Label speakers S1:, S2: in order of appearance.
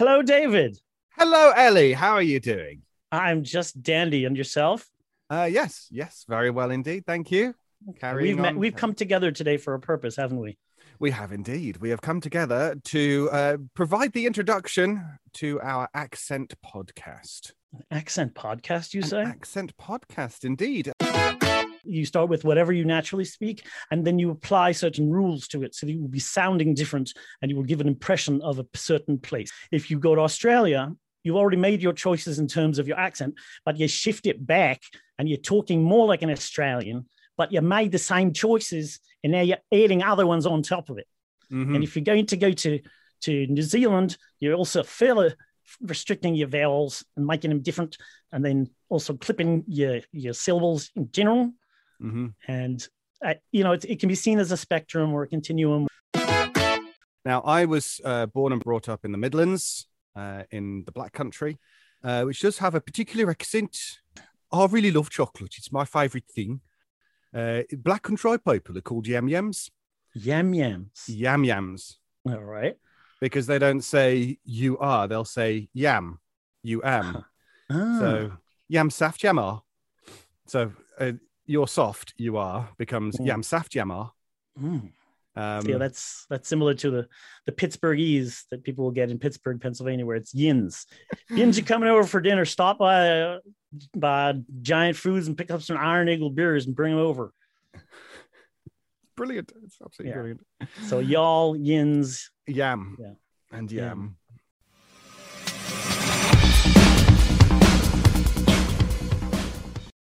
S1: Hello, David.
S2: Hello, Ellie. How are you doing?
S1: I'm just dandy. And yourself?
S2: Uh, yes, yes, very well indeed. Thank you.
S1: Carrying we've met, we've come together today for a purpose, haven't we?
S2: We have indeed. We have come together to uh, provide the introduction to our accent podcast.
S1: An accent podcast, you
S2: An
S1: say?
S2: Accent podcast, indeed.
S1: You start with whatever you naturally speak, and then you apply certain rules to it so that you will be sounding different and you will give an impression of a certain place. If you go to Australia, you've already made your choices in terms of your accent, but you shift it back and you're talking more like an Australian, but you made the same choices and now you're adding other ones on top of it. Mm-hmm. And if you're going to go to, to New Zealand, you're also fairly restricting your vowels and making them different, and then also clipping your, your syllables in general. Mm-hmm. And, uh, you know, it, it can be seen as a spectrum or a continuum.
S2: Now, I was uh, born and brought up in the Midlands, uh, in the Black Country, uh, which does have a particular accent. I really love chocolate. It's my favourite thing. Uh, Black Country people are called yam yams.
S1: Yam yams.
S2: Yam yams.
S1: All right.
S2: Because they don't say you are, they'll say yam, you am. Ah. So yam saft yamar. So uh, you're soft, you are becomes mm. yam saft yamar.
S1: Mm. Um, yeah, that's that's similar to the the Pittsburghese that people will get in Pittsburgh, Pennsylvania, where it's yins. yins, you coming over for dinner? Stop by by Giant Foods and pick up some Iron Eagle beers and bring them over.
S2: Brilliant! It's absolutely yeah. brilliant.
S1: So y'all yins,
S2: yam, yeah. and yam.